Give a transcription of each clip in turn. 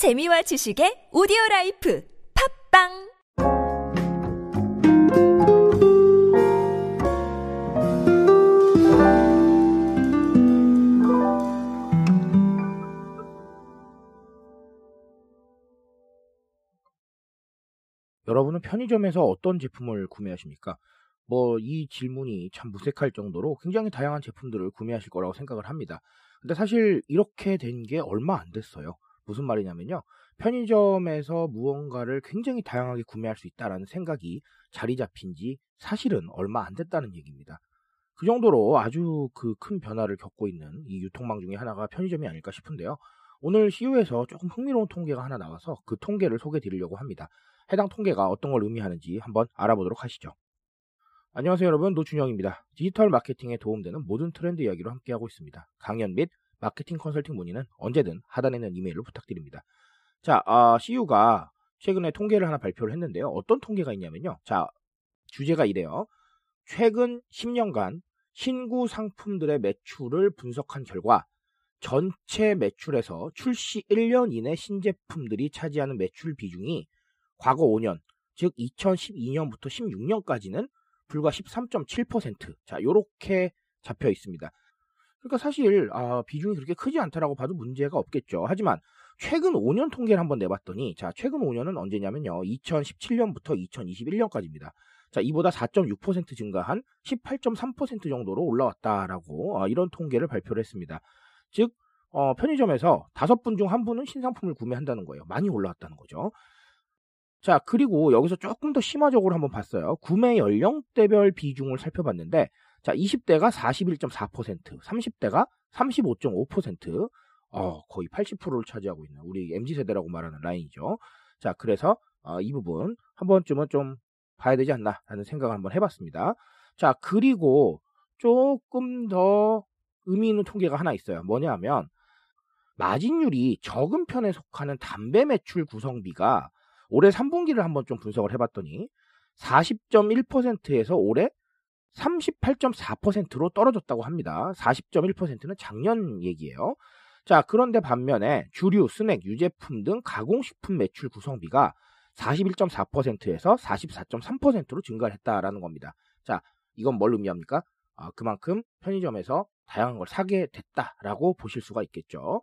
재미와 지식의 오디오 라이프 팟빵 여러분은 편의점에서 어떤 제품을 구매하십니까? 뭐 이 질문이 참 무색할 정도로 굉장히 다양한 제품들을 구매하실 거라고 생각을 합니다. 근데 사실 이렇게 된 게 얼마 안 됐어요. 무슨 말이냐면요. 편의점에서 무언가를 굉장히 다양하게 구매할 수 있다라는 생각이 자리 잡힌 지 사실은 얼마 안 됐다는 얘기입니다. 그 정도로 아주 그 큰 변화를 겪고 있는 이 유통망 중에 하나가 편의점이 아닐까 싶은데요. 오늘 CU에서 조금 흥미로운 통계가 하나 나와서 그 통계를 소개해 드리려고 합니다. 해당 통계가 어떤 걸 의미하는지 한번 알아보도록 하시죠. 안녕하세요 여러분 노준영입니다. 디지털 마케팅에 도움되는 모든 트렌드 이야기로 함께하고 있습니다. 강연 및 마케팅 컨설팅 문의는 언제든 하단에 있는 이메일로 부탁드립니다. 자, 아, CU가 최근에 통계를 하나 발표를 했는데요. 어떤 통계가 있냐면요. 자, 주제가 이래요. 최근 10년간 신구 상품들의 매출을 분석한 결과 전체 매출에서 출시 1년 이내 신제품들이 차지하는 매출 비중이 과거 5년, 즉 2012년부터 16년까지는 불과 13.7%. 자, 요렇게 잡혀 있습니다. 그러니까 사실 아, 비중이 그렇게 크지 않다라고 봐도 문제가 없겠죠. 하지만 최근 5년 통계를 한번 내봤더니 자, 최근 5년은 언제냐면요. 2017년부터 2021년까지입니다. 자, 이보다 4.6% 증가한 18.3% 정도로 올라왔다라고 어, 이런 통계를 발표를 했습니다. 즉 어, 편의점에서 다섯 분 중 한 분은 신상품을 구매한다는 거예요. 많이 올라왔다는 거죠. 자, 그리고 여기서 조금 더 심화적으로 한번 봤어요. 구매 연령대별 비중을 살펴봤는데, 자, 20대가 41.4%, 30대가 35.5%, 어, 거의 80%를 차지하고 있는 우리 MZ세대라고 말하는 라인이죠. 자, 그래서 어, 이 부분 한 번쯤은 좀 봐야 되지 않나라는 생각을 한번 해봤습니다. 자, 그리고 조금 더 의미 있는 통계가 하나 있어요. 뭐냐 하면, 마진율이 적은 편에 속하는 담배 매출 구성비가 올해 3분기를 한번 좀 분석을 해봤더니 40.1%에서 올해 38.4%로 떨어졌다고 합니다. 40.1%는 작년 얘기예요. 자, 그런데 반면에 주류, 스낵, 유제품 등 가공식품 매출 구성비가 41.4%에서 44.3%로 증가를 했다라는 겁니다. 자, 이건 뭘 의미합니까? 아, 그만큼 편의점에서 다양한 걸 사게 됐다라고 보실 수가 있겠죠.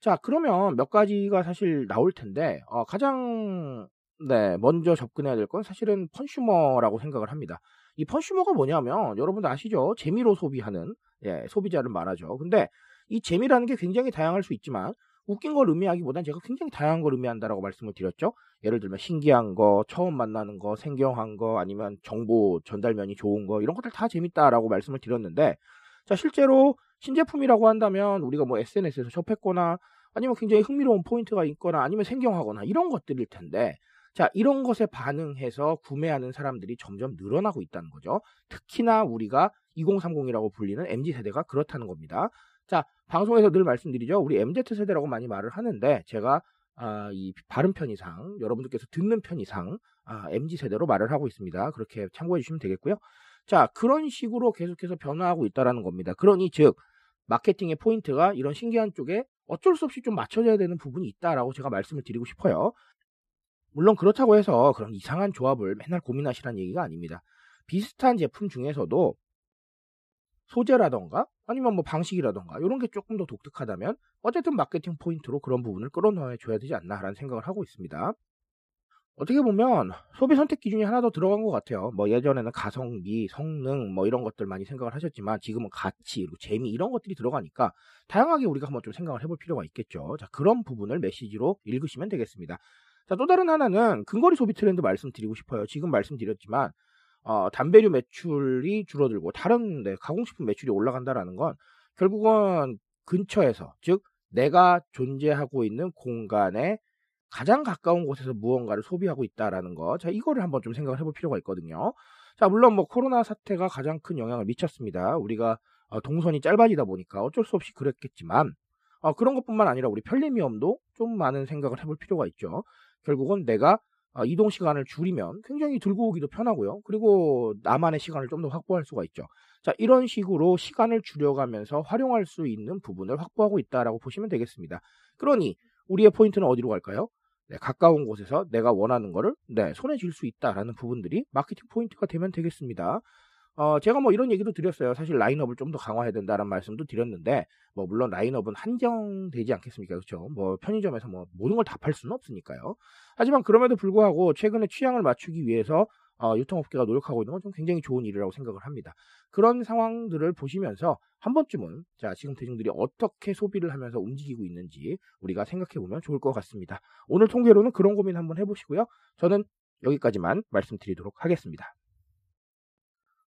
자, 그러면 몇 가지가 사실 나올 텐데, 어, 가장, 네, 먼저 접근해야 될 건 사실은 펀슈머라고 생각을 합니다. 이 펀슈머가 뭐냐면, 여러분들 아시죠? 재미로 소비하는, 예, 소비자를 말하죠. 근데 이 재미라는 게 굉장히 다양할 수 있지만, 웃긴 걸 의미하기보단 제가 굉장히 다양한 걸 의미한다라고 말씀을 드렸죠. 예를 들면 신기한 거, 처음 만나는 거, 생경한 거, 아니면 정보 전달면이 좋은 거, 이런 것들 다 재밌다라고 말씀을 드렸는데, 자, 실제로 신제품이라고 한다면 우리가 뭐 SNS에서 접했거나 아니면 굉장히 흥미로운 포인트가 있거나 아니면 생경하거나 이런 것들일 텐데 자, 이런 것에 반응해서 구매하는 사람들이 점점 늘어나고 있다는 거죠. 특히나 우리가 2030이라고 불리는 MZ세대가 그렇다는 겁니다. 자, 방송에서 늘 말씀드리죠. 우리 MZ세대라고 많이 말을 하는데 제가 아, 이 발음 편이상 여러분들께서 듣는 편이상 아, MZ세대로 말을 하고 있습니다. 그렇게 참고해 주시면 되겠고요. 자, 그런 식으로 계속해서 변화하고 있다라는 겁니다. 그러니 즉 마케팅의 포인트가 이런 신기한 쪽에 어쩔 수 없이 좀 맞춰져야 되는 부분이 있다라고 제가 말씀을 드리고 싶어요. 물론 그렇다고 해서 그런 이상한 조합을 맨날 고민하시라는 얘기가 아닙니다. 비슷한 제품 중에서도 소재라던가 아니면 뭐 방식이라던가 이런 게 조금 더 독특하다면 어쨌든 마케팅 포인트로 그런 부분을 끌어넣어 줘야 되지 않나라는 생각을 하고 있습니다. 어떻게 보면 소비 선택 기준이 하나 더 들어간 것 같아요. 뭐 예전에는 가성비, 성능 뭐 이런 것들 많이 생각을 하셨지만 지금은 가치, 재미 이런 것들이 들어가니까 다양하게 우리가 한번 좀 생각을 해볼 필요가 있겠죠. 자 그런 부분을 메시지로 읽으시면 되겠습니다. 자 또 다른 하나는 근거리 소비 트렌드 말씀드리고 싶어요. 지금 말씀드렸지만 어, 담배류 매출이 줄어들고 다른 네, 가공식품 매출이 올라간다라는 건 결국은 근처에서 즉 내가 존재하고 있는 공간에 가장 가까운 곳에서 무언가를 소비하고 있다라는 거. 자, 이거를 한번 좀 생각을 해볼 필요가 있거든요. 자, 물론 뭐 코로나 사태가 가장 큰 영향을 미쳤습니다. 우리가 어, 동선이 짧아지다 보니까 어쩔 수 없이 그랬겠지만 어, 그런 것뿐만 아니라 우리 편리미엄도 좀 많은 생각을 해볼 필요가 있죠. 결국은 내가 어, 이동 시간을 줄이면 굉장히 들고 오기도 편하고요. 그리고 나만의 시간을 좀 더 확보할 수가 있죠. 자, 이런 식으로 시간을 줄여가면서 활용할 수 있는 부분을 확보하고 있다라고 보시면 되겠습니다. 그러니 우리의 포인트는 어디로 갈까요? 네, 가까운 곳에서 내가 원하는 거를 네, 손에 쥘 수 있다라는 부분들이 마케팅 포인트가 되면 되겠습니다. 어, 제가 뭐 이런 얘기도 드렸어요. 사실 라인업을 좀 더 강화해야 된다는 말씀도 드렸는데, 뭐 물론 라인업은 한정되지 않겠습니까? 그렇죠? 뭐 편의점에서 뭐 모든 걸 다 팔 수는 없으니까요. 하지만 그럼에도 불구하고 최근에 취향을 맞추기 위해서 어, 유통업계가 노력하고 있는 건 좀 굉장히 좋은 일이라고 생각을 합니다. 그런 상황들을 보시면서 한 번쯤은 자 지금 대중들이 어떻게 소비를 하면서 움직이고 있는지 우리가 생각해 보면 좋을 것 같습니다. 오늘 통계로는 그런 고민 한번 해보시고요. 저는 여기까지만 말씀드리도록 하겠습니다.